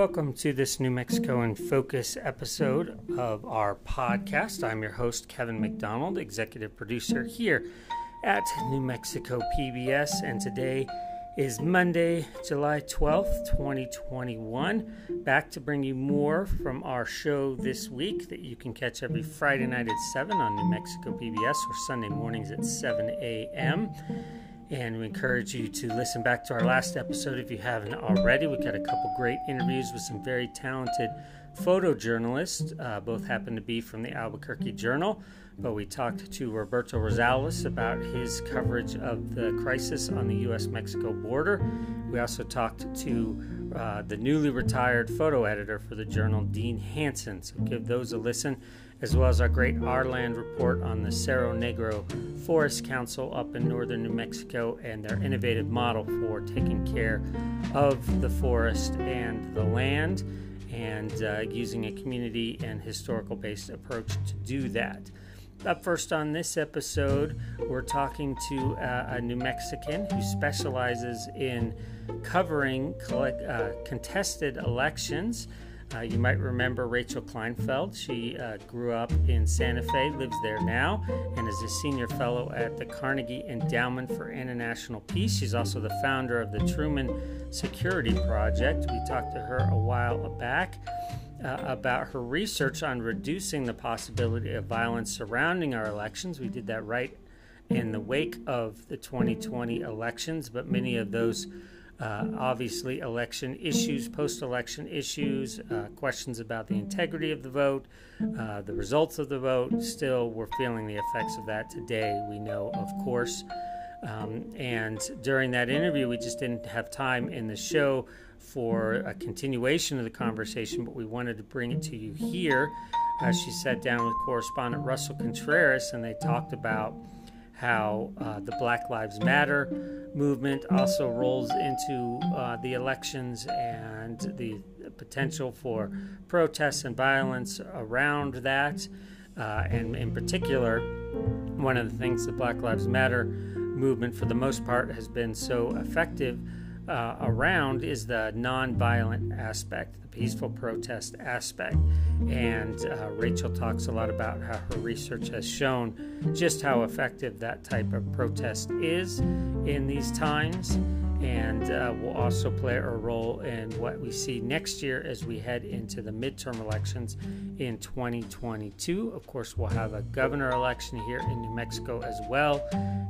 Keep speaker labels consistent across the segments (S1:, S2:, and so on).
S1: Welcome to this New Mexico in Focus episode of our podcast. I'm your host, Kevin McDonald, executive producer here at New Mexico PBS, and today is Monday, July 12th, 2021. Back to bring you more from our show this week that you can catch every Friday night at 7 on New Mexico PBS or Sunday mornings at 7 a.m. And we encourage you to listen back to our last episode if you haven't already. We've got a couple great interviews with some very talented photojournalists. Uh, both happen to be from the Albuquerque Journal. But we talked to Roberto Rosales about his coverage of the crisis on the U.S. Mexico border. We also talked to uh, the newly retired photo editor for the journal, Dean Hanson. So give those a listen as well as our great Our Land report on the Cerro Negro Forest Council up in northern New Mexico and their innovative model for taking care of the forest and the land and uh, using a community and historical based approach to do that. Up first on this episode, we're talking to uh, a New Mexican who specializes in covering collect, uh, contested elections. Uh, you might remember Rachel Kleinfeld. She uh, grew up in Santa Fe, lives there now, and is a senior fellow at the Carnegie Endowment for International Peace. She's also the founder of the Truman Security Project. We talked to her a while back. Uh, about her research on reducing the possibility of violence surrounding our elections. We did that right in the wake of the 2020 elections, but many of those uh, obviously, election issues, post election issues, uh, questions about the integrity of the vote, uh, the results of the vote. Still, we're feeling the effects of that today, we know, of course. Um, and during that interview, we just didn't have time in the show for a continuation of the conversation, but we wanted to bring it to you here. Uh, she sat down with correspondent Russell Contreras and they talked about how uh, the Black Lives Matter movement also rolls into uh, the elections and the potential for protests and violence around that. Uh, and in particular, one of the things the Black Lives Matter movement, for the most part, has been so effective uh, around is the nonviolent aspect, the peaceful protest aspect. And uh, Rachel talks a lot about how her research has shown just how effective that type of protest is in these times and uh, will also play a role in what we see next year as we head into the midterm elections in 2022. Of course, we'll have a governor election here in New Mexico as well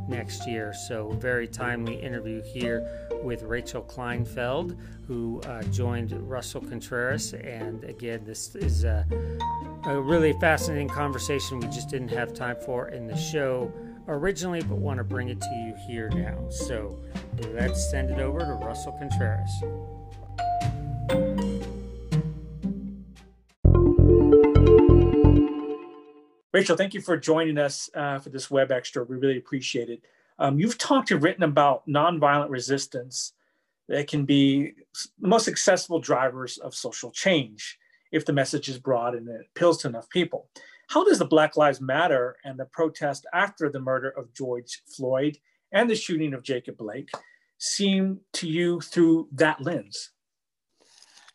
S1: next year. So, very timely interview here with Rachel Kleinfeld, who uh, joined Russell Contreras. And again, this is a, a really fascinating conversation we just didn't have time for in the show originally, but want to bring it to you here now. So let's send it over to Russell Contreras.
S2: Rachel, thank you for joining us uh, for this web extra. We really appreciate it. Um, you've talked and written about nonviolent resistance that can be the most successful drivers of social change if the message is broad and it appeals to enough people. How does the Black Lives Matter and the protest after the murder of George Floyd and the shooting of Jacob Blake seem to you through that lens?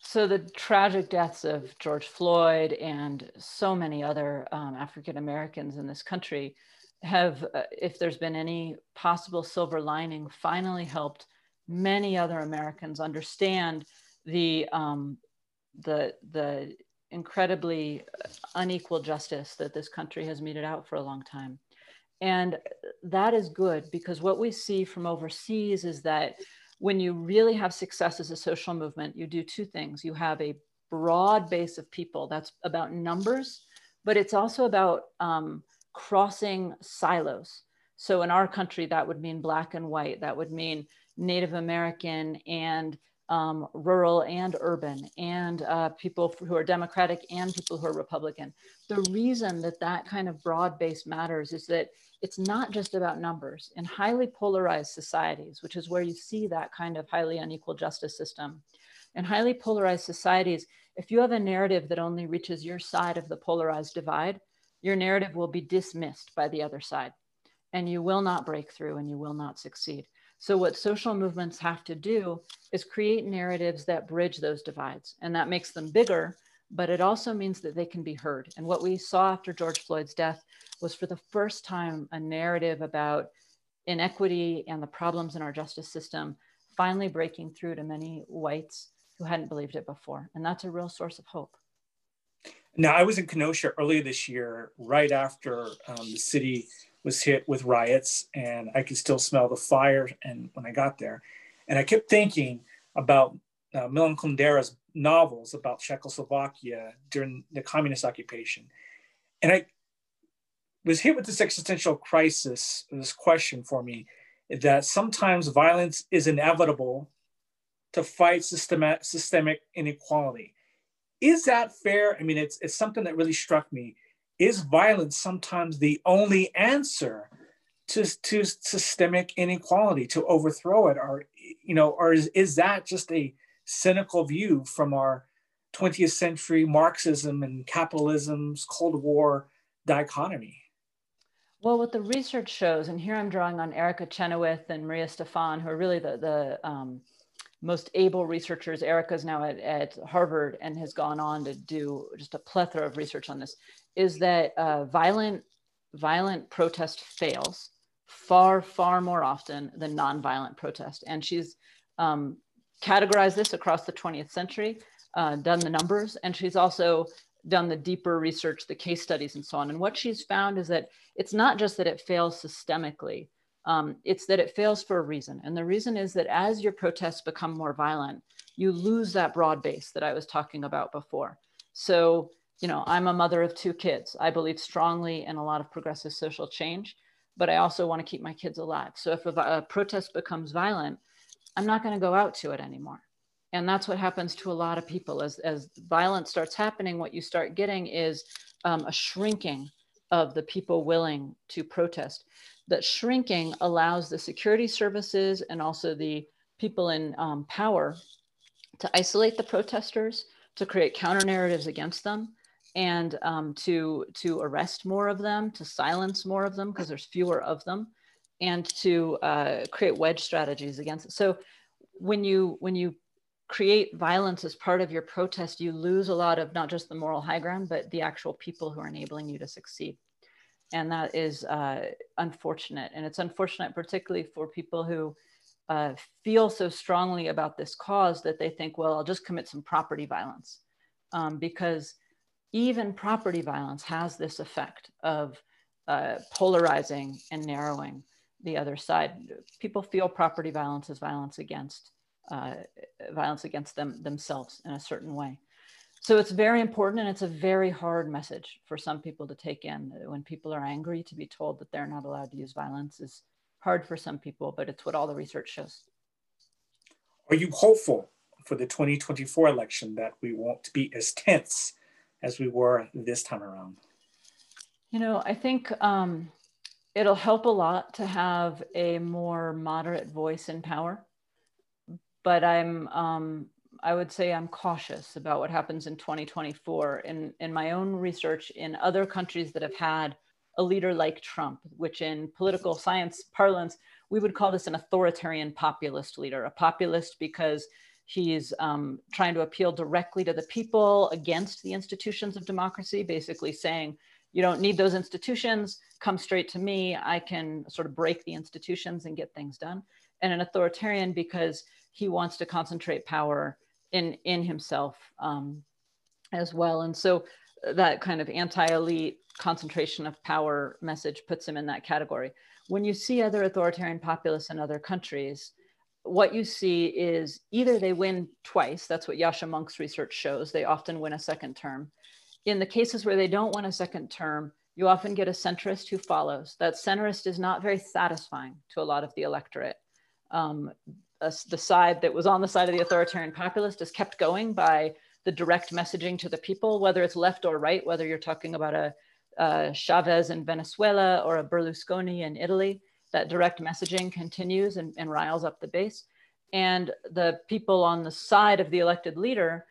S3: So, the tragic deaths of George Floyd and so many other um, African Americans in this country have, uh, if there's been any possible silver lining, finally helped many other Americans understand the um, the the incredibly unequal justice that this country has meted out for a long time. And that is good because what we see from overseas is that when you really have success as a social movement, you do two things. You have a broad base of people, that's about numbers, but it's also about um, crossing silos. So in our country, that would mean black and white, that would mean Native American and um, rural and urban, and uh, people who are Democratic and people who are Republican. The reason that that kind of broad base matters is that it's not just about numbers. In highly polarized societies, which is where you see that kind of highly unequal justice system, in highly polarized societies, if you have a narrative that only reaches your side of the polarized divide, your narrative will be dismissed by the other side, and you will not break through and you will not succeed. So, what social movements have to do is create narratives that bridge those divides, and that makes them bigger, but it also means that they can be heard. And what we saw after George Floyd's death was for the first time a narrative about inequity and the problems in our justice system finally breaking through to many whites who hadn't believed it before. And that's a real source of hope.
S2: Now, I was in Kenosha earlier this year, right after um, the city was hit with riots, and I could still smell the fire. And when I got there, and I kept thinking about uh, Milan Kundera's novels about Czechoslovakia during the communist occupation, and I was hit with this existential crisis, this question for me that sometimes violence is inevitable to fight systemic, systemic inequality. Is that fair? I mean, it's, it's something that really struck me. Is violence sometimes the only answer to, to systemic inequality, to overthrow it? Or, you know, or is, is that just a cynical view from our 20th century Marxism and capitalism's Cold War dichotomy?
S3: Well, what the research shows, and here I'm drawing on Erica Chenoweth and Maria Stephan, who are really the, the um, most able researchers. Erica's now at, at Harvard and has gone on to do just a plethora of research on this, is that uh, violent, violent protest fails far, far more often than nonviolent protest. And she's um, categorized this across the 20th century, uh, done the numbers, and she's also done the deeper research, the case studies, and so on. And what she's found is that it's not just that it fails systemically, um, it's that it fails for a reason. And the reason is that as your protests become more violent, you lose that broad base that I was talking about before. So, you know, I'm a mother of two kids. I believe strongly in a lot of progressive social change, but I also want to keep my kids alive. So if a, a protest becomes violent, I'm not going to go out to it anymore and that's what happens to a lot of people as, as violence starts happening what you start getting is um, a shrinking of the people willing to protest that shrinking allows the security services and also the people in um, power to isolate the protesters to create counter narratives against them and um, to to arrest more of them to silence more of them because there's fewer of them and to uh, create wedge strategies against it so when you when you create violence as part of your protest, you lose a lot of not just the moral high ground, but the actual people who are enabling you to succeed. And that is uh, unfortunate. And it's unfortunate, particularly for people who uh, feel so strongly about this cause that they think, well, I'll just commit some property violence. Um, because even property violence has this effect of uh, polarizing and narrowing the other side. People feel property violence is violence against uh, violence against them themselves in a certain way. So it's very important and it's a very hard message for some people to take in. When people are angry, to be told that they're not allowed to use violence is hard for some people, but it's what all the research shows.
S2: Are you hopeful for the 2024 election that we won't be as tense as we were this time around?
S3: You know, I think um, it'll help a lot to have a more moderate voice in power but I'm um, I would say I'm cautious about what happens in 2024. In in my own research in other countries that have had a leader like Trump, which in political science parlance we would call this an authoritarian populist leader, a populist because he's um, trying to appeal directly to the people against the institutions of democracy, basically saying you don't need those institutions come straight to me i can sort of break the institutions and get things done and an authoritarian because he wants to concentrate power in in himself um, as well. And so uh, that kind of anti-elite concentration of power message puts him in that category. When you see other authoritarian populists in other countries, what you see is either they win twice, that's what Yascha Mounk's research shows, they often win a second term. In the cases where they don't win a second term, you often get a centrist who follows. That centrist is not very satisfying to a lot of the electorate. Um, the side that was on the side of the authoritarian populist is kept going by the direct messaging to the people, whether it's left or right, whether you're talking about a, a Chavez in Venezuela or a Berlusconi in Italy, that direct messaging continues and, and riles up the base. And the people on the side of the elected leader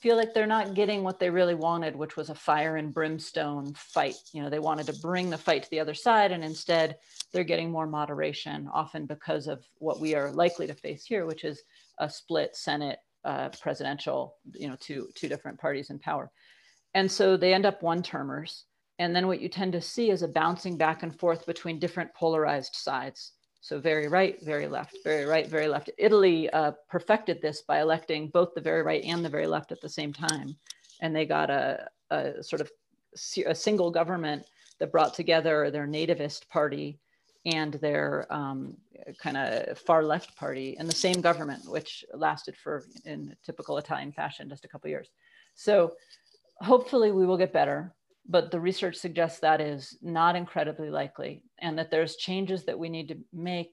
S3: feel like they're not getting what they really wanted, which was a fire and brimstone fight. You know, they wanted to bring the fight to the other side, and instead they're getting more moderation, often because of what we are likely to face here, which is a split Senate uh, presidential, you know, two, two different parties in power. And so they end up one termers. And then what you tend to see is a bouncing back and forth between different polarized sides. So very right, very left, very right, very left. Italy uh, perfected this by electing both the very right and the very left at the same time. And they got a, a sort of a single government that brought together their nativist party and their um, kind of far left party in the same government, which lasted for, in typical Italian fashion, just a couple years. So hopefully we will get better, but the research suggests that is not incredibly likely, and that there's changes that we need to make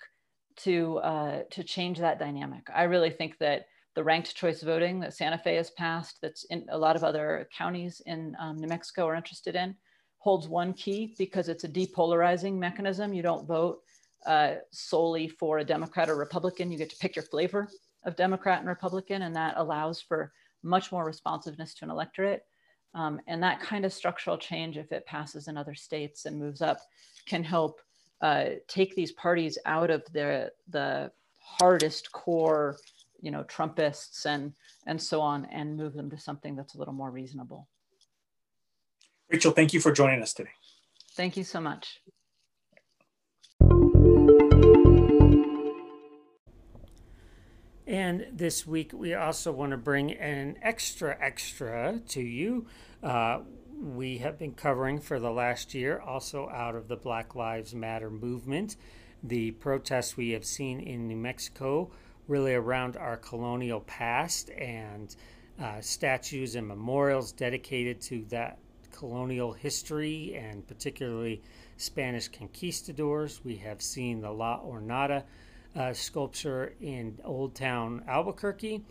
S3: to uh, to change that dynamic. I really think that the ranked choice voting that Santa Fe has passed, that's in a lot of other counties in um, New Mexico are interested in, holds one key because it's a depolarizing mechanism. You don't vote uh, solely for a Democrat or Republican. You get to pick your flavor of Democrat and Republican, and that allows for much more responsiveness to an electorate. Um, and that kind of structural change, if it passes in other states and moves up, can help uh, take these parties out of the the hardest core, you know, Trumpists and and so on, and move them to something that's a little more reasonable.
S2: Rachel, thank you for joining us today.
S3: Thank you so much.
S1: And this week, we also want to bring an extra, extra to you. Uh, we have been covering for the last year, also out of the Black Lives Matter movement, the protests we have seen in New Mexico, really around our colonial past, and uh, statues and memorials dedicated to that colonial history and particularly Spanish conquistadors. We have seen the La Jornada uh, sculpture in Old Town Albuquerque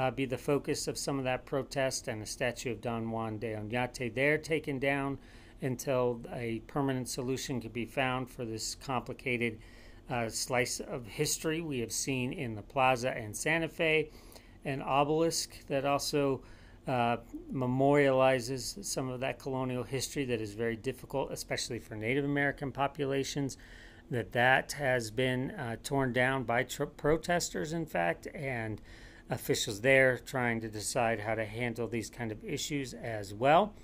S1: uh, be the focus of some of that protest, and a statue of Don Juan de Oñate there taken down until a permanent solution could be found for this complicated uh, slice of history we have seen in the plaza and Santa Fe, an obelisk that also uh, memorializes some of that colonial history that is very difficult, especially for Native American populations. That that has been uh, torn down by tr- protesters, in fact, and officials there trying to decide how to handle these kind of issues as well.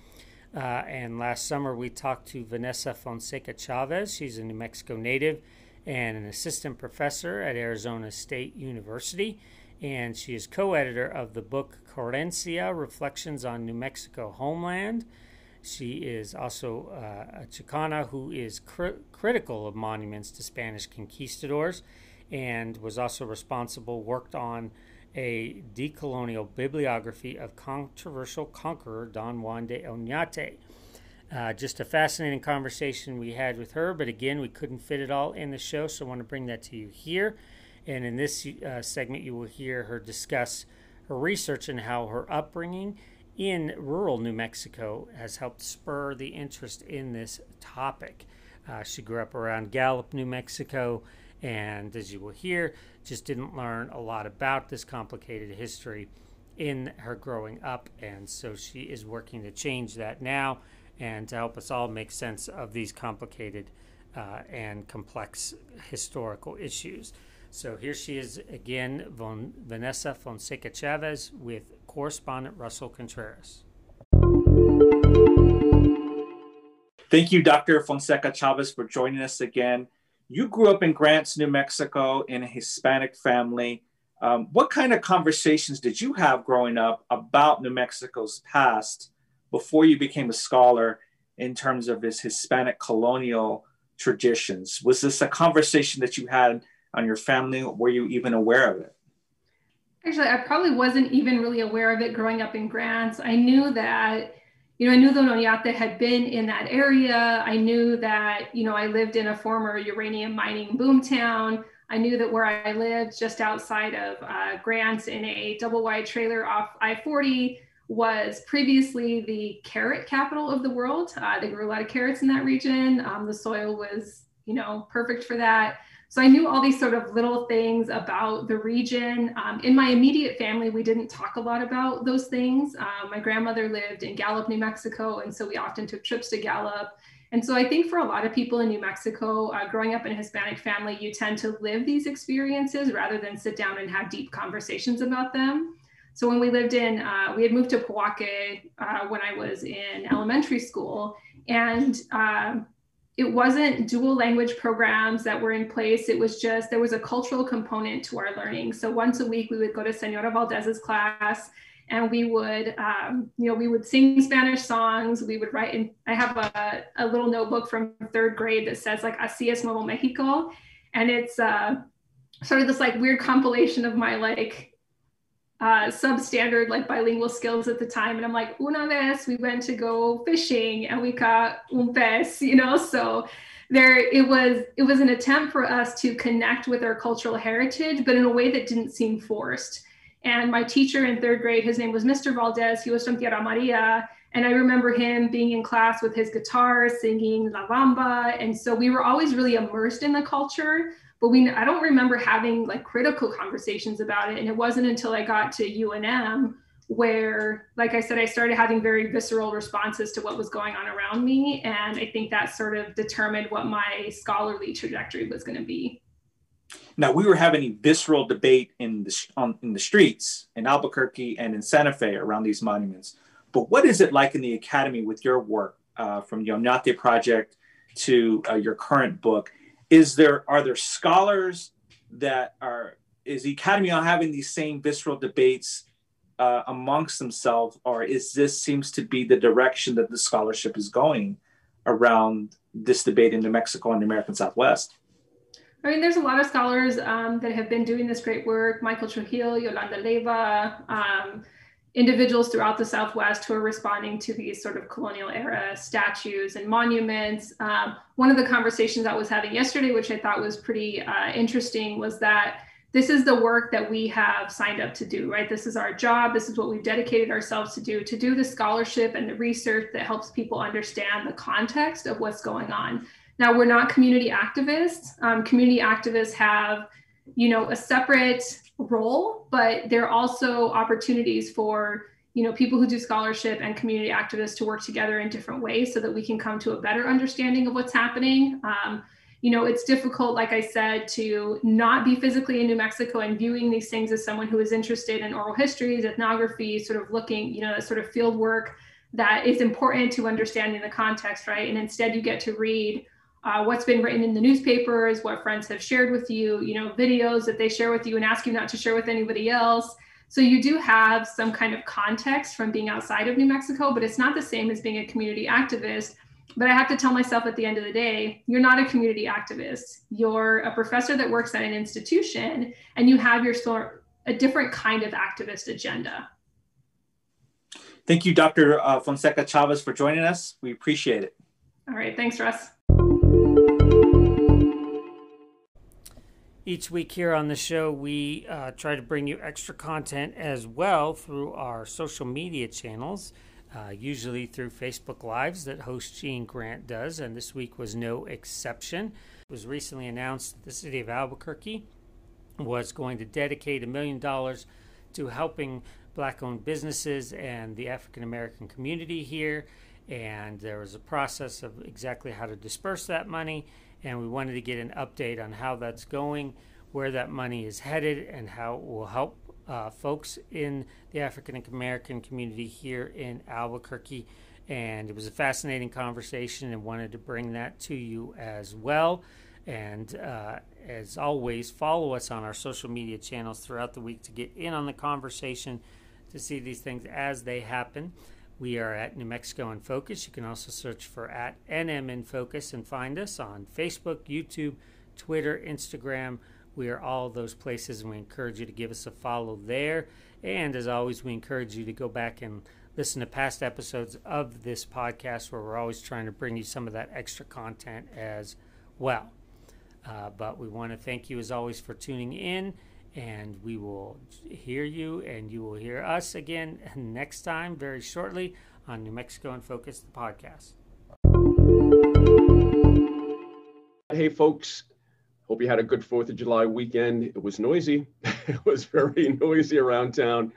S1: Uh, and last summer, we talked to Vanessa Fonseca Chavez. She's a New Mexico native and an assistant professor at Arizona State University and she is co editor of the book Querencia Reflections on New Mexico Homeland. She is also uh, a Chicana who is cr- critical of monuments to Spanish conquistadors and was also responsible, worked on a decolonial bibliography of controversial conqueror Don Juan de Oñate. Uh, just a fascinating conversation we had with her, but again, we couldn't fit it all in the show, so I want to bring that to you here. And in this uh, segment, you will hear her discuss her research and how her upbringing in rural New Mexico has helped spur the interest in this topic. Uh, she grew up around Gallup, New Mexico, and as you will hear, just didn't learn a lot about this complicated history in her growing up. And so she is working to change that now and to help us all make sense of these complicated uh, and complex historical issues. So here she is again, Von, Vanessa Fonseca Chavez with correspondent Russell Contreras.
S2: Thank you, Dr. Fonseca Chavez, for joining us again. You grew up in Grants, New Mexico, in a Hispanic family. Um, what kind of conversations did you have growing up about New Mexico's past before you became a scholar in terms of its Hispanic colonial traditions? Was this a conversation that you had on your family? Were you even aware of it?
S4: Actually, I probably wasn't even really aware of it growing up in Grants. I knew that, you know, I knew the Oñate had been in that area. I knew that, you know, I lived in a former uranium mining boomtown. I knew that where I lived, just outside of uh, Grants in a double wide trailer off I 40, was previously the carrot capital of the world. Uh, they grew a lot of carrots in that region. Um, the soil was, you know, perfect for that. So I knew all these sort of little things about the region. Um, in my immediate family, we didn't talk a lot about those things. Um, my grandmother lived in Gallup, New Mexico, and so we often took trips to Gallup And so I think for a lot of people in New Mexico, uh, growing up in a Hispanic family, you tend to live these experiences rather than sit down and have deep conversations about them. So when we lived in, uh, we had moved to Pojoaque uh, when I was in elementary school, and uh, it wasn't dual language programs that were in place. It was just there was a cultural component to our learning. So once a week we would go to Senora Valdez's class and we would um, you know we would sing spanish songs we would write and i have a, a little notebook from third grade that says like así es nuevo mexico and it's uh, sort of this like weird compilation of my like uh, substandard like bilingual skills at the time and i'm like una vez we went to go fishing and we caught un pez you know so there it was it was an attempt for us to connect with our cultural heritage but in a way that didn't seem forced and my teacher in third grade, his name was Mr. Valdez. He was from Tierra Amarilla. And I remember him being in class with his guitar, singing La Bamba. And so we were always really immersed in the culture. But we, I don't remember having like critical conversations about it. And it wasn't until I got to UNM where, like I said, I started having very visceral responses to what was going on around me. And I think that sort of determined what my scholarly trajectory was going to be.
S2: Now we were having a visceral debate in the on, in the streets in Albuquerque and in Santa Fe around these monuments. But what is it like in the academy with your work uh, from the Oñate project to uh, your current book? Is there are there scholars that are is the academy having these same visceral debates uh, amongst themselves, or is this seems to be the direction that the scholarship is going around this debate in New Mexico and the American Southwest?
S4: I mean, there's a lot of scholars um, that have been doing this great work. Michael Trujillo, Yolanda Leyva, um, individuals throughout the Southwest who are responding to these sort of colonial era statues and monuments. Um, one of the conversations I was having yesterday, which I thought was pretty uh, interesting, was that this is the work that we have signed up to do, right? This is our job. This is what we've dedicated ourselves to do, to do the scholarship and the research that helps people understand the context of what's going on. Now, we're not community activists. Um, community activists have, you know, a separate role, but there are also opportunities for, you know, people who do scholarship and community activists to work together in different ways so that we can come to a better understanding of what's happening. Um, you know, it's difficult, like I said, to not be physically in New Mexico and viewing these things as someone who is interested in oral histories, ethnography, sort of looking, you know, sort of field work that is important to understanding the context, right? And instead, you get to read uh, what's been written in the newspapers, what friends have shared with you, you know, videos that they share with you and ask you not to share with anybody else. So you do have some kind of context from being outside of New Mexico, but it's not the same as being a community activist. But I have to tell myself at the end of the day, you're not a community activist. You're a professor that works at an institution and you have your sort a different kind of activist agenda.
S2: Thank you, Dr. Uh, Fonseca Chavez, for joining us. We appreciate it.
S4: All right. Thanks, Russ.
S1: Each week here on the show, we uh, try to bring you extra content as well through our social media channels, uh, usually through Facebook Lives that host Gene Grant does, and this week was no exception. It was recently announced that the city of Albuquerque was going to dedicate a million dollars to helping black owned businesses and the African American community here. And there was a process of exactly how to disperse that money and we wanted to get an update on how that's going, where that money is headed, and how it will help uh, folks in the African American community here in Albuquerque. And it was a fascinating conversation, and wanted to bring that to you as well. And uh, as always, follow us on our social media channels throughout the week to get in on the conversation, to see these things as they happen. We are at New Mexico in Focus. You can also search for at NM in Focus and find us on Facebook, YouTube, Twitter, Instagram. We are all those places, and we encourage you to give us a follow there. And as always, we encourage you to go back and listen to past episodes of this podcast where we're always trying to bring you some of that extra content as well. Uh, but we want to thank you as always for tuning in and we will hear you and you will hear us again next time very shortly on New Mexico and Focus, the podcast.
S5: Hey, folks. Hope you had a good 4th of July weekend. It was noisy. it was very noisy around town,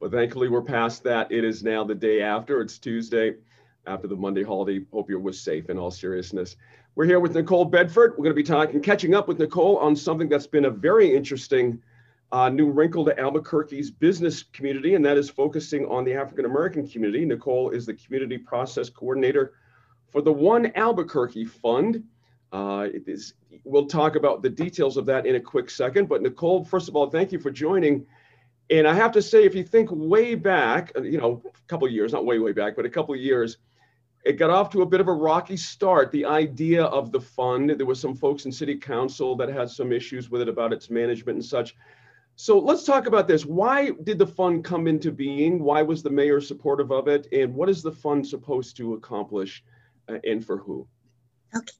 S5: but thankfully we're past that. It is now the day after. It's Tuesday. after the Monday holiday. Hope you were safe in all seriousness. We're here with Nicole Bedford. We're going to be talking, catching up with Nicole on something that's been a very interesting uh, new wrinkle to Albuquerque's business community, and that is focusing on the African American community. Nicole is the community process coordinator for the One Albuquerque Fund. Uh, we'll talk about the details of that in a quick second. But Nicole, first of all, thank you for joining. And I have to say, if you think way back, uh, you know, a couple years, not way, way back, but a couple years, it got off to a bit of a rocky start. The idea of the fund, there was some folks in city council that had some issues with it about its management and such. So let's talk about this. Why did the fund come into being? Why was the mayor supportive of it? And what is the fund supposed to accomplish uh, and for who?
S6: Okay.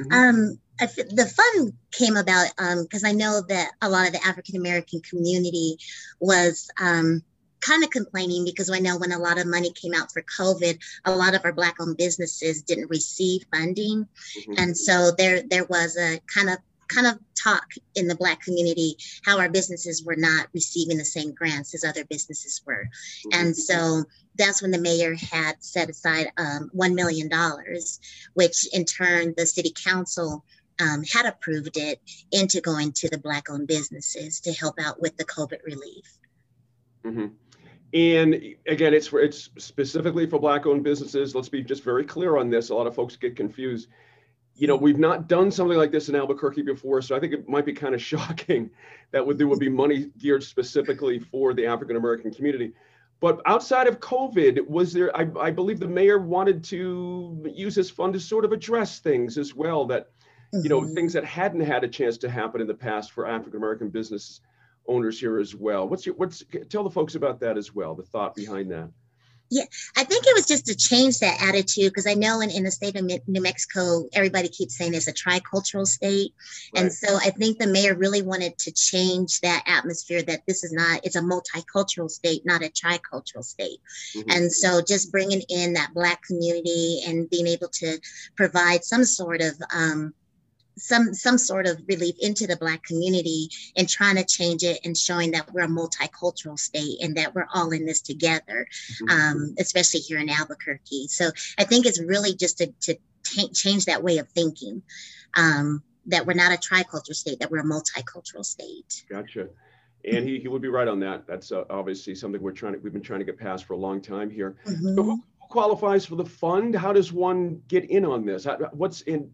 S6: Mm-hmm. Um, the fund came about because um, I know that a lot of the African American community was um, kind of complaining because I know when a lot of money came out for COVID, a lot of our Black owned businesses didn't receive funding. Mm-hmm. And so there, there was a kind of kind of talk in the Black community how our businesses were not receiving the same grants as other businesses were. Mm-hmm. And so that's when the mayor had set aside um, $1 million, which in turn the city council um, had approved it into going to the Black owned businesses to help out with the COVID relief.
S5: Mm-hmm. And again, it's it's specifically for Black owned businesses. Let's be just very clear on this. A lot of folks get confused you know, we've not done something like this in Albuquerque before, so I think it might be kind of shocking that would, there would be money geared specifically for the African American community. But outside of COVID, was there, I, I, believe the mayor wanted to use this fund to sort of address things as well that, you know, mm-hmm. things that hadn't had a chance to happen in the past for African American business owners here as well. What's your, what's, tell the folks about that as well, the thought behind that.
S6: Yeah, I think it was just to change that attitude because I know in, in the state of New Mexico, everybody keeps saying it's a tricultural state. Right. And so I think the mayor really wanted to change that atmosphere that this is not, it's a multicultural state, not a tricultural state. Mm-hmm. And so just bringing in that Black community and being able to provide some sort of um, some some sort of relief into the black community and trying to change it and showing that we're a multicultural state and that we're all in this together mm-hmm. um, especially here in albuquerque. So i think it's really just to, to t- change that way of thinking um, that we're not a tricultural state that we're a multicultural state.
S5: Gotcha. And he, he would be right on that. That's uh, obviously something we're trying to we've been trying to get past for a long time here. Mm-hmm. so who qualifies for the fund? How does one get in on this? What's in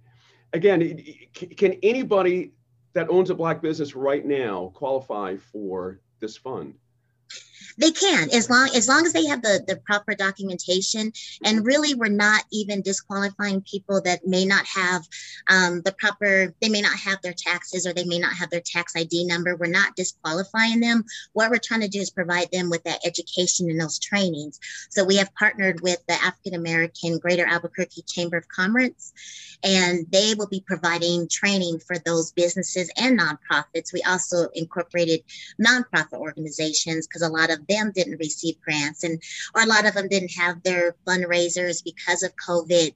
S5: again, can anybody that owns a black business right now qualify for this fund?
S6: They can, as long as long as they have the, the proper documentation. And really, we're not even disqualifying people that may not have um, the proper. They may not have their taxes, or they may not have their tax ID number. We're not disqualifying them. What we're trying to do is provide them with that education and those trainings. So we have partnered with the African American Greater Albuquerque Chamber of Commerce, and they will be providing training for those businesses and nonprofits. We also incorporated nonprofit organizations because a lot of them didn't receive grants and or a lot of them didn't have their fundraisers because of COVID.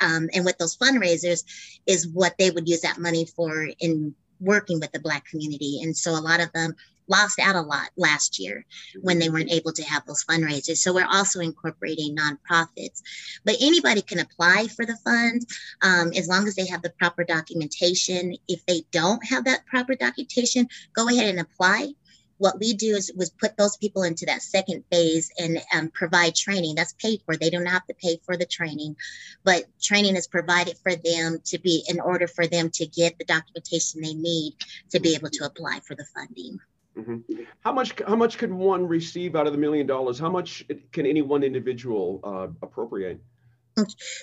S6: Um, and with those fundraisers is what they would use that money for in working with the black community. And so a lot of them lost out a lot last year when they weren't able to have those fundraisers. So we're also incorporating nonprofits. But anybody can apply for the fund um, as long as they have the proper documentation. If they don't have that proper documentation, go ahead and apply what we do is was put those people into that second phase and um, provide training. That's paid for. They don't have to pay for the training but training is provided for them to be in order for them to get the documentation they need to be able to apply for the funding.
S5: Mm-hmm. how much how much could one receive out of the million dollars? How much can any one individual uh, appropriate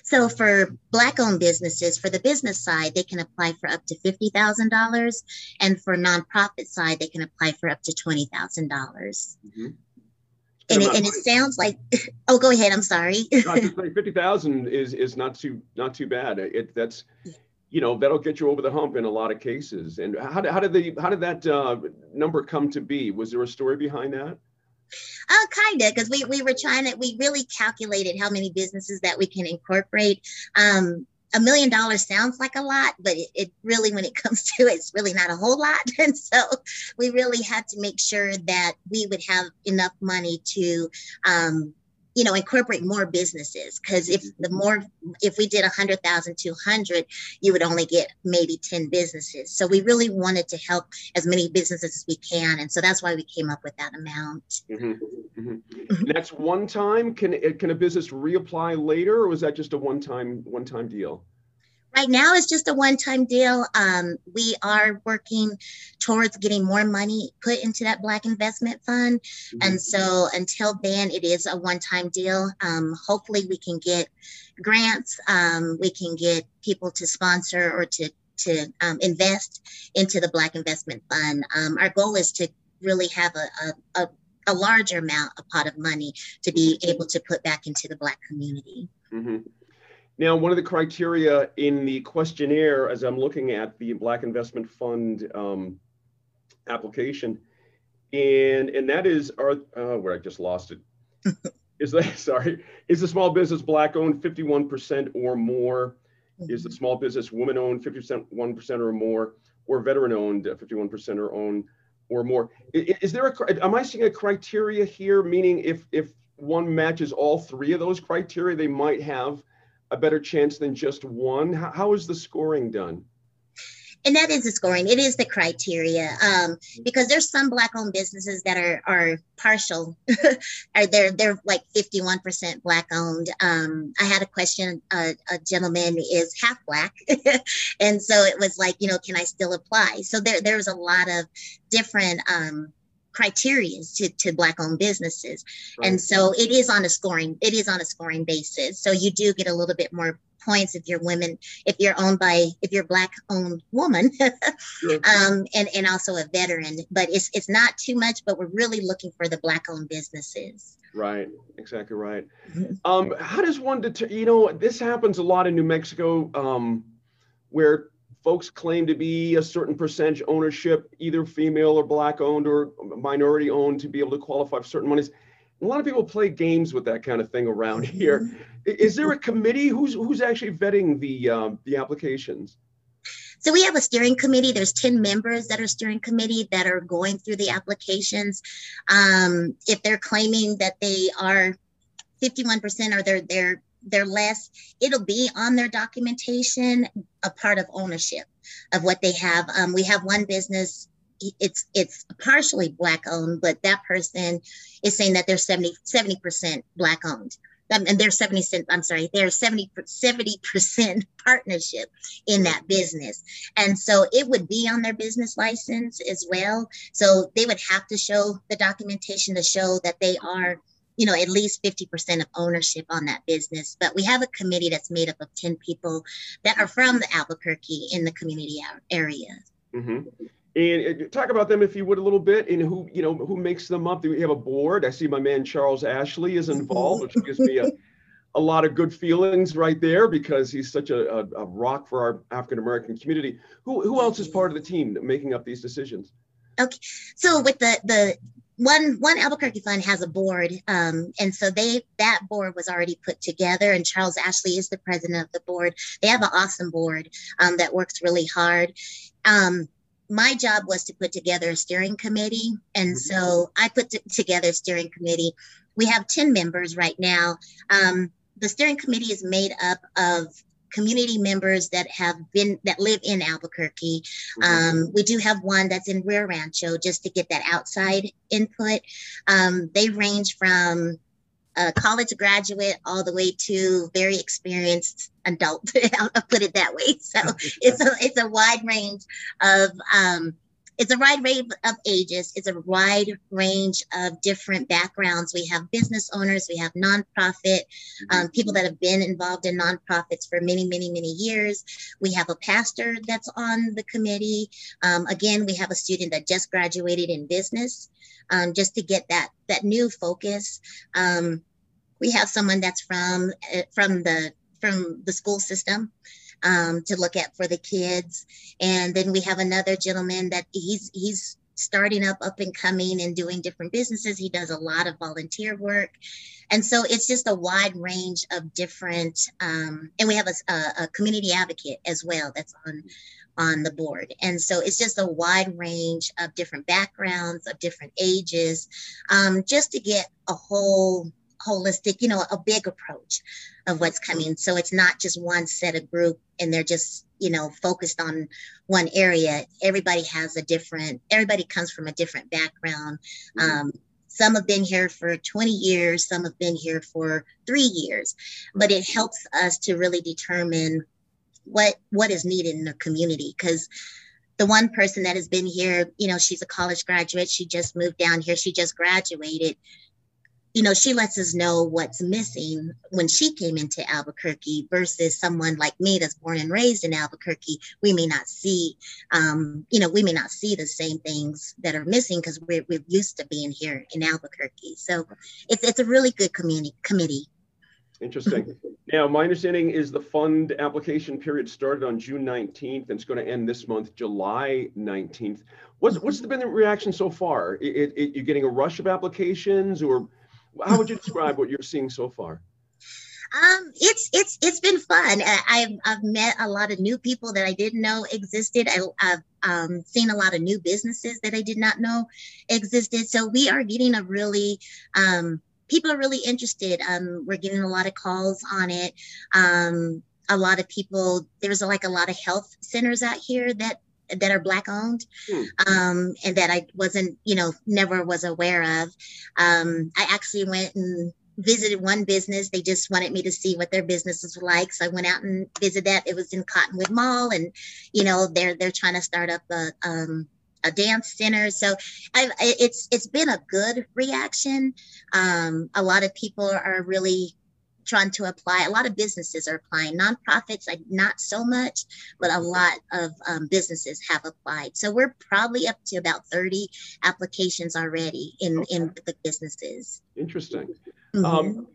S6: so for Black owned businesses, for the business side, they can apply for up to $50,000. And for nonprofit side, they can apply for up to $20,000. Mm-hmm. And it, and it sounds like, oh, go ahead. I'm sorry.
S5: Fifty thousand is is not too not too bad. It that's, you know, that'll get you over the hump in a lot of cases. And how did how did the how did that uh, number come to be? Was there a story behind that?
S6: Uh, kind of, because we, we were trying to, we really calculated how many businesses that we can incorporate. Um, a million dollars sounds like a lot, but it, it, really, when it comes to it, it's really not a whole lot. And so we really had to make sure that we would have enough money to um, you know incorporate more businesses because if the more if we did 100000 to 100 you would only get maybe 10 businesses. So we really wanted to help as many businesses as we can and so that's why we came up with that amount. Mm-hmm.
S5: Mm-hmm. that's one time? Can can a business reapply later or was that just a one time one time deal
S6: Right now, it's just a one time deal. Um, we are working towards getting more money put into that Black Investment Fund. Mm-hmm. And so until then, it is a one time deal. Um, hopefully, we can get grants, um, we can get people to sponsor or to, to um, invest into the Black Investment Fund. Um, our goal is to really have a, a, a a larger amount, a pot of money to be able to put back into the Black community. Mm-hmm.
S5: Now, one of the criteria in the questionnaire, as I'm looking at the Black Investment Fund um, application, and and that is, are uh, where I just lost it. is that sorry? Is the small business black owned 51% or more? Is the mm-hmm. small business woman owned 51 percent or more, or veteran owned 51% or own or more? Is, is there a? Am I seeing a criteria here? Meaning, if if one matches all three of those criteria, they might have a better chance than just one? how, how is the scoring done?
S6: and that is the scoring it is the criteria um, because there's some black owned businesses that are are partial are they're they're like 51% black owned um, i had a question a gentleman is half black and so it was like you know can i still apply so there there's a lot of different um, criteria to, to black owned businesses. Right. and so it is on a scoring it is on a scoring basis. So you do get a little bit more points if you're women if you're owned by if you're black owned woman. Um, and and also a veteran but it's it's not too much but we're really looking for the black owned businesses.
S5: Right exactly right. Mm-hmm. um, how does one deter you know this happens a lot in new mexico um, where folks claim to be a certain percentage ownership, either female or black owned or minority owned, to be able to qualify for certain monies. A lot of people play games with that kind of thing around here. Mm-hmm. There a committee who's who's actually vetting the um, the applications?
S6: So we have a steering committee. There's 10 members that are steering committee that are going through the applications. Um, if they're claiming that they are 51% or they're they're they're less, it'll be on their documentation, a part of ownership of what they have. Um, we have one business, it's it's partially black owned, but that person is saying that they're 70 percent black owned. Um, and they're 70 cent, I'm sorry, they're 70 percent partnership in that business. And so it would be on their business license as well. So they would have to show the documentation to show that they are you know, at least 50% of ownership on that business. But we have a committee that's made up of 10 people that are from the Albuquerque in the community area. Mm-hmm.
S5: And uh, talk about them if you would a little bit and who, you know, who makes them up. Do we have a board? I see my man Charles Ashley is involved, which gives me a, a lot of good feelings right there because he's such a, a, a rock for our African American community. Who, who else is part of the team making up these decisions?
S6: Okay, so with the the one one Albuquerque Fund has a board, um, and so they that board was already put together, and Charles Ashley is the president of the board. They have an awesome board um, that works really hard. Um, my job was to put together a steering committee, and mm-hmm. so I put t- together a steering committee. We have ten members right now. Um, the steering committee is made up of community members that have been that live in Albuquerque. Mm-hmm. Um, we do have one that's in Rio Rancho just to get that outside input. Um, they range from a college graduate all the way to very experienced adult. I'll put it that way. So it's a it's a wide range of um, it's a wide range of ages. It's a wide range of different backgrounds. We have business owners, we have nonprofit, um, people that have been involved in nonprofits for many, many, many years. We have a pastor that's on the committee. Um, again, we have a student that just graduated in business, um, just to get that that new focus. Um, we have someone that's from uh, from the from the school system um, to look at for the kids. And then we have another gentleman that he's he's starting up up and coming and doing different businesses. He does a lot of volunteer work. And so it's just a wide range of different, um, and we have a, a, community advocate as well that's on on the board. And so it's just a wide range of different backgrounds, of different ages, um, just to get a whole holistic, you know, a big approach of what's coming. So it's not just one set of group and they're just, you know, focused on one area. Everybody has a different, everybody comes from a different background. Mm-hmm. Um, some have been here for 20 years, some have been here for three years, but it helps us to really determine what what is needed in the community because the one person that has been here, you know, she's a college graduate. She just moved down here. She just graduated you know, she lets us know what's missing when she came into Albuquerque versus someone like me that's born and raised in Albuquerque. We may not see, um, you know, we may not see the same things that are missing because we're, we're used to being here in Albuquerque. So it's, it's a really good community committee.
S5: Interesting. now, my understanding is the fund application period started on June 19th and it's going to end this month, July 19th. What's, what's been the reaction so far? It, it, you're getting a rush of applications or how would you describe what you're seeing so far?
S6: Um, it's it's it's been fun. I've I've met a lot of new people that I didn't know existed. I, have um, seen a lot of new businesses that I did not know existed. So we are getting a really um, people are really interested. Um, we're getting a lot of calls on it. Um, a lot of people. There's like a lot of health centers out here that that are black owned hmm. um, and that I wasn't, you know, never was aware of. Um, I actually went and visited one business. They just wanted me to see what their businesses were like. So I went out and visited that. It was in Cottonwood Mall and, you know, they're, they're trying to start up a, um, a dance center. So I've, it's, it's been a good reaction. Um, a lot of people are really trying to apply. A lot of businesses are applying. Nonprofits, like not so much, but a lot of um, businesses have applied. So we're probably up to about 30 applications already in, okay. in the businesses.
S5: Interesting. Mm-hmm. Um,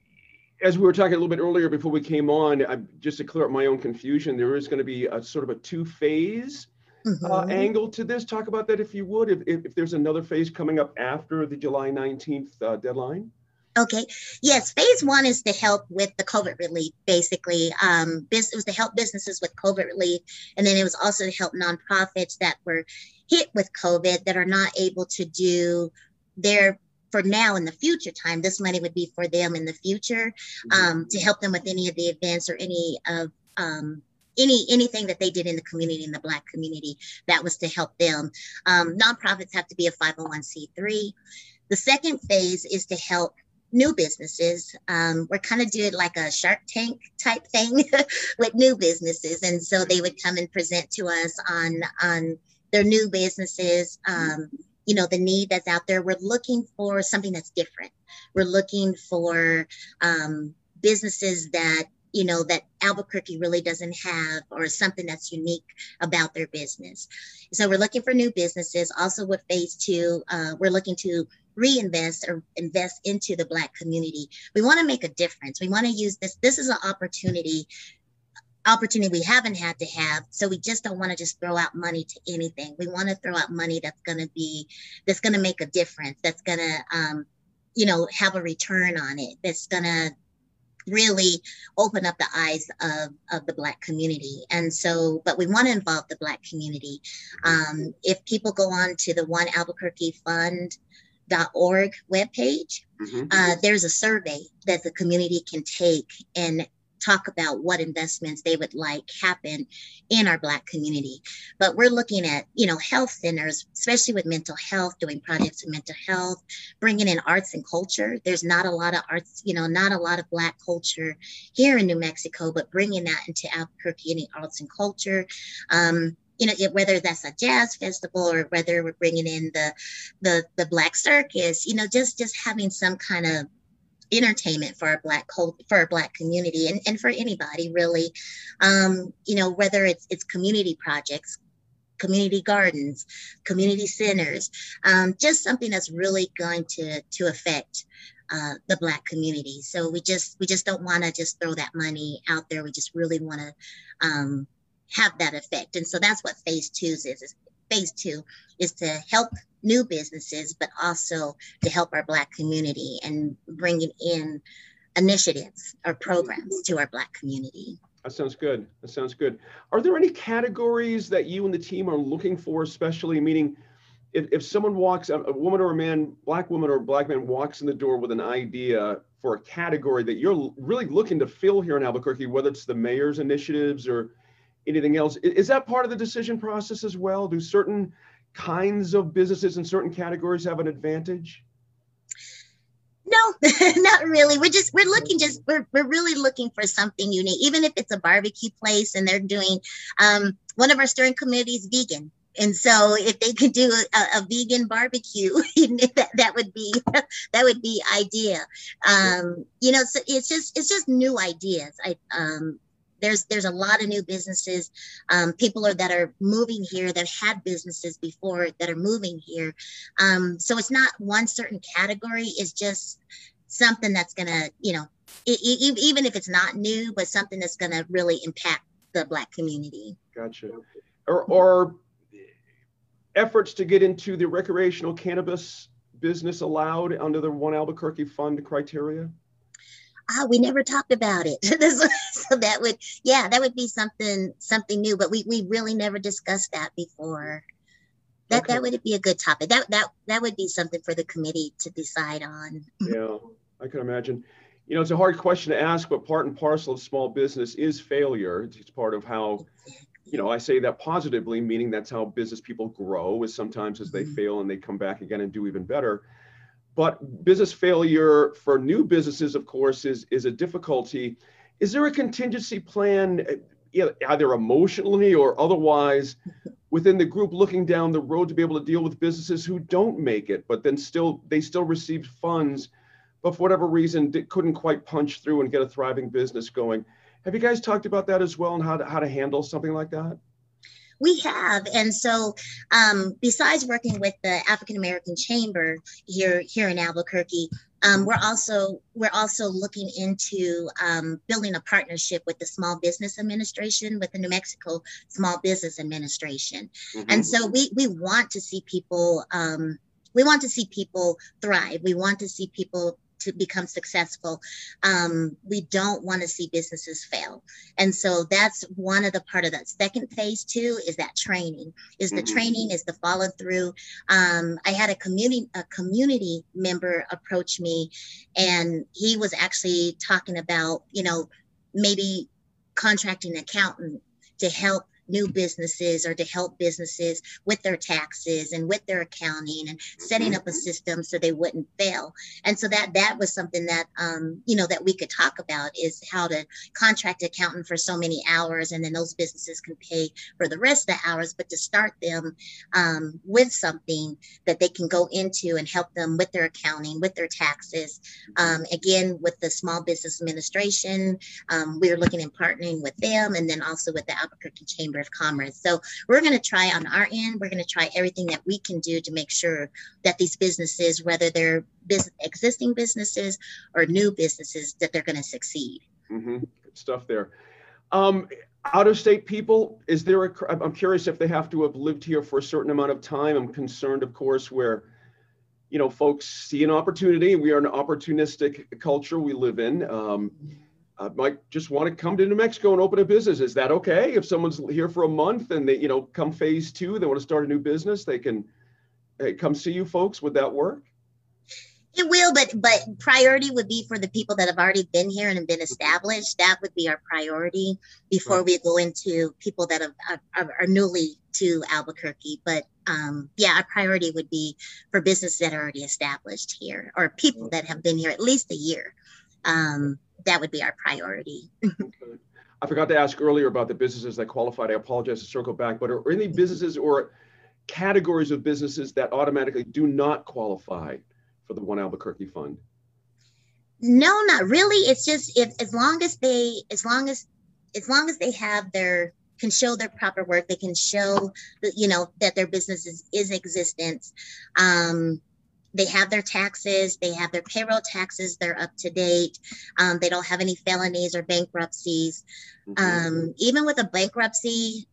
S5: as we were talking a little bit earlier before we came on, I, just to clear up my own confusion, there is going to be a sort of a two phase uh, mm-hmm. uh, angle to this. Talk about that if you would, if, if, if, there's another phase coming up after the July 19th uh, deadline.
S6: Okay. Yes, phase one is to help with the COVID relief, basically. Um, it was to help businesses with COVID relief, and then it was also to help nonprofits that were hit with COVID that are not able to do their for now in the future time. This money would be for them in the future mm-hmm. um, to help them with any of the events or any of um, any anything that they did in the community in the black community that was to help them um, nonprofits have to be a 501c3 the second phase is to help new businesses. Um, we're kind of doing like a Shark Tank type thing with new businesses, and so they would come and present to us on on their new businesses. Um, you know the need that's out there. We're looking for something that's different. We're looking for um, businesses that you know that Albuquerque really doesn't have or something that's unique about their business. So we're looking for new businesses. Also with phase two, uh, we're looking to reinvest or invest into the black community. We want to make a difference. We want to use this this is an opportunity opportunity we haven't had to have so we just don't want to just throw out money to anything. We want to throw out money that's going to be that's going to make a difference that's going to um, you know have a return on it that's going to really open up the eyes of, of the black community. And so but we want to involve the black community. Um, if people go on to the one albuquerque fund org webpage, mm-hmm. uh, there's a survey that the community can take and talk about what investments they would like happen in our black community but we're looking at you know health centers especially with mental health doing projects with mental health bringing in arts and culture there's not a lot of arts you know not a lot of black culture here in new mexico but bringing that into albuquerque any arts and culture um, you know, whether that's a jazz festival or whether we're bringing in the the the black circus, you know, just just having some kind of entertainment for our black for our black community and, and for anybody really. Um, you know whether it's it's community projects community gardens community centers um, just something that's really going to to affect uh, the black community. So we just we just don't want to just throw that money out there. We just really want to um, have that effect. And so that's what phase two is. is phase two is to help new businesses, but also to help our Black community and bringing in initiatives or programs to our Black community.
S5: That sounds good. That sounds good. Are there any categories that you and the team are looking for, especially meaning if, if someone walks, a woman or a man, black woman or black man walks in the door with an idea for a category that you're really looking to fill here in Albuquerque, whether it's the mayor's initiatives or anything else, is that part of the decision process as well? Do certain kinds of businesses in certain categories have an advantage?
S6: No, not really. We're just we're looking just we're we're really looking for something unique. Even if it's a barbecue place and they're doing um one of our steering committees vegan. And so if they could do a, a vegan barbecue, that, that would be that would be idea. Um, you know, so it's just it's just new ideas. I um there's there's a lot of new businesses. Um, people are that are moving here that had businesses before that are moving here. Um, so it's not one certain category. It's just something that's gonna you know it, it, even if it's not new but something that's gonna really impact the black community.
S5: Gotcha. Or, or efforts to get into the recreational cannabis business allowed under the one albuquerque fund criteria
S6: oh, we never talked about it. so that would, yeah, that would be something, something new, but we, we really never discussed that before. That, okay. that would be a good topic. That, that, that would be something for the committee to decide on.
S5: yeah, I can imagine. You know, it's a hard question to ask, but part and parcel of small business is failure. It's part of how, you know, I say that positively, meaning that's how business people grow is sometimes as they mm-hmm. fail and they come back again and do even better but business failure for new businesses, of course, is, is a difficulty. Is there a contingency plan, uh, either emotionally or otherwise, within the group looking down the road to be able to deal with businesses who don't make it, but then still they still received funds, but for whatever reason couldn't quite punch through and get a thriving business going? Have you guys talked about that as well and how to, how to handle something like that?
S6: We have. And so um, besides working with the african american chamber here here in albuquerque um, we're also we're also looking into um, building a partnership with the small business administration with the new mexico small business administration. Mm-hmm. and so we we want to see people um, we want to see people thrive. We want to see people to become successful um, we don't want to see businesses fail and so that's one of the part of that second phase too is that training is the mm-hmm. training is the follow through um, i had a community a community member approach me and he was actually talking about you know maybe contracting an accountant to help new businesses or to help businesses with their taxes and with their accounting and setting up a mm-hmm. system so they wouldn't fail. And so that that was something that um, you know that we could talk about is how to contract accountant for so many hours and then those businesses can pay for the rest of the hours, but to start them um, with something that they can go into and help them with their accounting, with their taxes. Um, again, with the Small Business Administration, um, we're looking in partnering with them and then also with the Albuquerque Chamber of Commerce. So we're going to try on our end, we're going to try everything that we can do to make sure that these businesses, whether they're existing businesses or new businesses, that they're going to succeed.
S5: Mm-hmm. Good stuff there. Um, out of state people, is there a, I'm curious if they have to have lived here for a certain amount of time. I'm concerned, of course, where you know folks see an opportunity. We are an opportunistic culture we live in. Um, uh, might just want to come to New Mexico and open a business. Is that okay? If someone's here for a month and they, you know, come phase two, they want to start a new business, they can hey, come see you folks. Would that work?
S6: It will, but but priority would be for the people that have already been here and have been established. That would be our priority before right. we go into people that have, are, are newly to Albuquerque. But um, yeah, our priority would be for businesses that are already established here or people that have been here at least a year. Um, that would be our priority.
S5: I forgot to ask earlier about the businesses that qualified. I apologize to circle back, but are any businesses or categories of businesses that automatically do not qualify for the One Albuquerque Fund?
S6: No, not really. It's just if as long as they, as long as, as long as they have their can show their proper work, they can show that you know that their business is, is existence. Um, they have their taxes, they have their payroll taxes, they're up to date. Um, they don't have any felonies or bankruptcies. Mm-hmm. Um, even with a bankruptcy,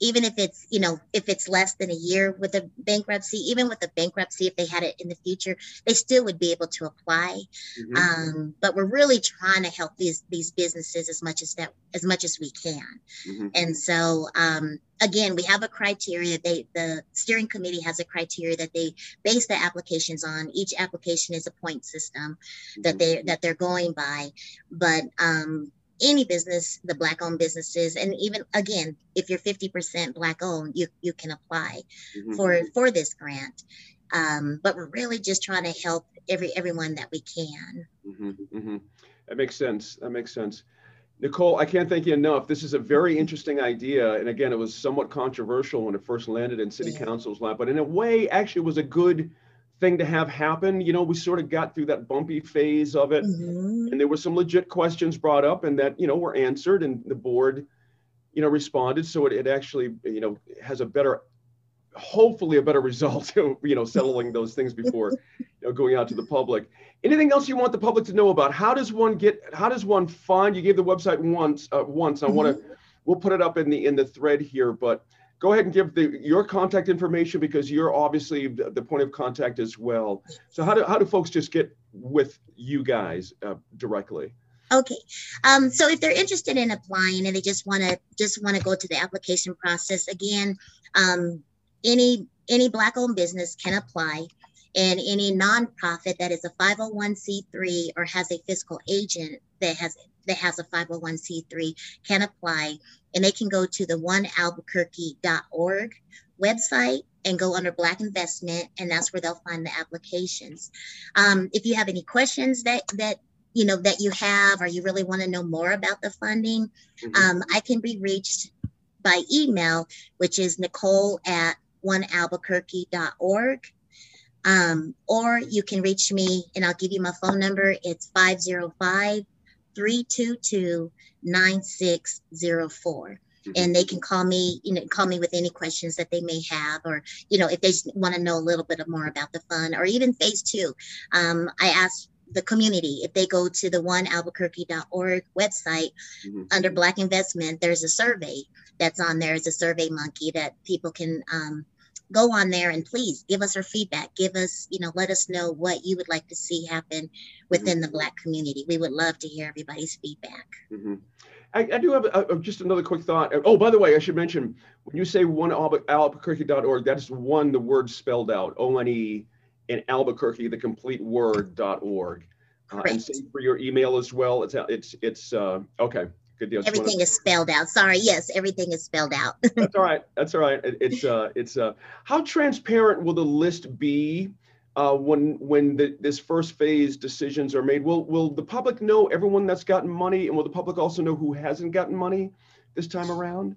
S6: even if it's you know if it's less than a year with a bankruptcy even with a bankruptcy if they had it in the future they still would be able to apply mm-hmm. um, but we're really trying to help these these businesses as much as that as much as we can mm-hmm. and so um, again we have a criteria they the steering committee has a criteria that they base the applications on each application is a point system mm-hmm. that they that they're going by but um, any business, the black owned businesses, and even again, if you're 50% black owned, you, you can apply mm-hmm. for for this grant. Um, but we're really just trying to help every everyone that we can.
S5: Mm-hmm, mm-hmm. That makes sense. That makes sense. Nicole, I can't thank you enough. This is a very interesting idea. And again, it was somewhat controversial when it first landed in city yeah. council's lap, but in a way, actually was a good thing to have happen. You know, we sort of got through that bumpy phase of it, mm-hmm. and there were some legit questions brought up, and that you know were answered, and the board, you know, responded. So it, it actually you know has a better, hopefully a better result. you know, settling those things before you know going out to the public. Anything else you want the public to know about? How does one get? How does one find? You gave the website once. Uh, once. I mm-hmm. want to. We'll put it up in the in the thread here, but go ahead and give the, your contact information because you're obviously the, point of contact as well. So how do, how do folks just get with you guys uh, directly?
S6: Okay. Um, so if they're interested in applying and they just want to just want to go to the application process again, um, any any black owned business can apply and any nonprofit that is a 501c3 or has a fiscal agent that has that has a 501c3 can apply and they can go to the onealbuquerque.org website and go under black investment and that's where they'll find the applications. Um, if you have any questions that that you know that you have or you really want to know more about the funding mm-hmm. um, i can be reached by email which is nicole at onealbuquerque.org um, or you can reach me and i'll give you my phone number. It's 505 322 9604 mm-hmm. and they can call me you know call me with any questions that they may have or you know if they want to know a little bit more about the fund or even phase two um, i asked the community if they go to the onealbuquerque.org website mm-hmm. under black investment there's a survey that's on there it's a survey monkey that people can um, go on there and please give us our feedback. Give us, you know, let us know what you would like to see happen within mm-hmm. the Black community. We would love to hear everybody's feedback.
S5: Mm-hmm. I, I, do have a, a, just another quick thought. Oh, by the way, I should mention when you say one Albuquerque.org, that is one, the word spelled out, O N E, in Albuquerque, the complete word.org. Uh, and same for your email as well. It's, it's, it's, uh, okay. Good deal.
S6: Everything is spelled out. Sorry. Yes, everything is spelled out.
S5: That's all right. That's all right. It's uh, it's uh, how transparent will the list be uh, when when the, this first phase decisions are made? Will will the public know everyone that's gotten money, and will the public also know who hasn't gotten money this time around?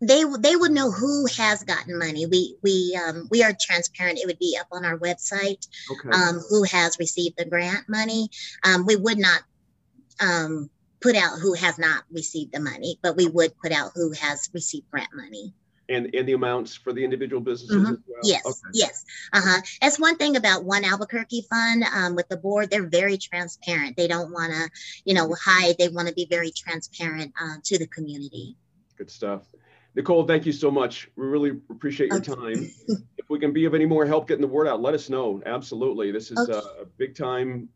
S6: They they would know who has gotten money. We we um, we are transparent. It would be up on our website. Okay. Um, who has received the grant money? Um, we would not um, put out who has not received the money, but we would put out who has received grant money.
S5: And, and the amounts for the individual businesses
S6: mm-hmm. well? Yes, okay. yes. Uh-huh. That's one thing about One Albuquerque Fund um, with the board. They're very transparent. They don't want to, you know, hide. They want to be very transparent uh, to the community.
S5: Good stuff. Nicole, thank you so much. We really appreciate your okay. time. if we can be of any more help getting the word out, let us know. Absolutely. This is okay. a big time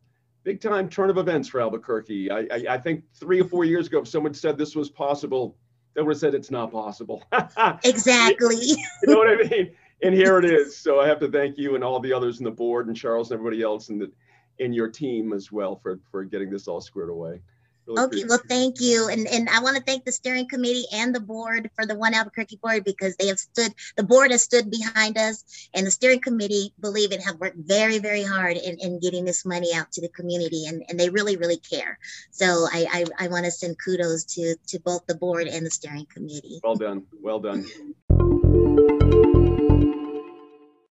S5: big time turn of events for Albuquerque. I, I, I, think three or four years ago, if someone said this was possible, they would have said it's not possible.
S6: exactly.
S5: you know what I mean? And here it is. So I have to thank you and all the others in the board and Charles and everybody else in the in your team as well for for getting this all squared away.
S6: Really okay, well, thank you. And and I want to thank the steering committee and the board for the One Albuquerque board because they have stood, the board has stood behind us, and the steering committee, believe it, have worked very, very hard in, in getting this money out to the community, and, and they really, really care. So I, I, I want to send kudos to, to both the board and the steering committee.
S5: Well done. Well done.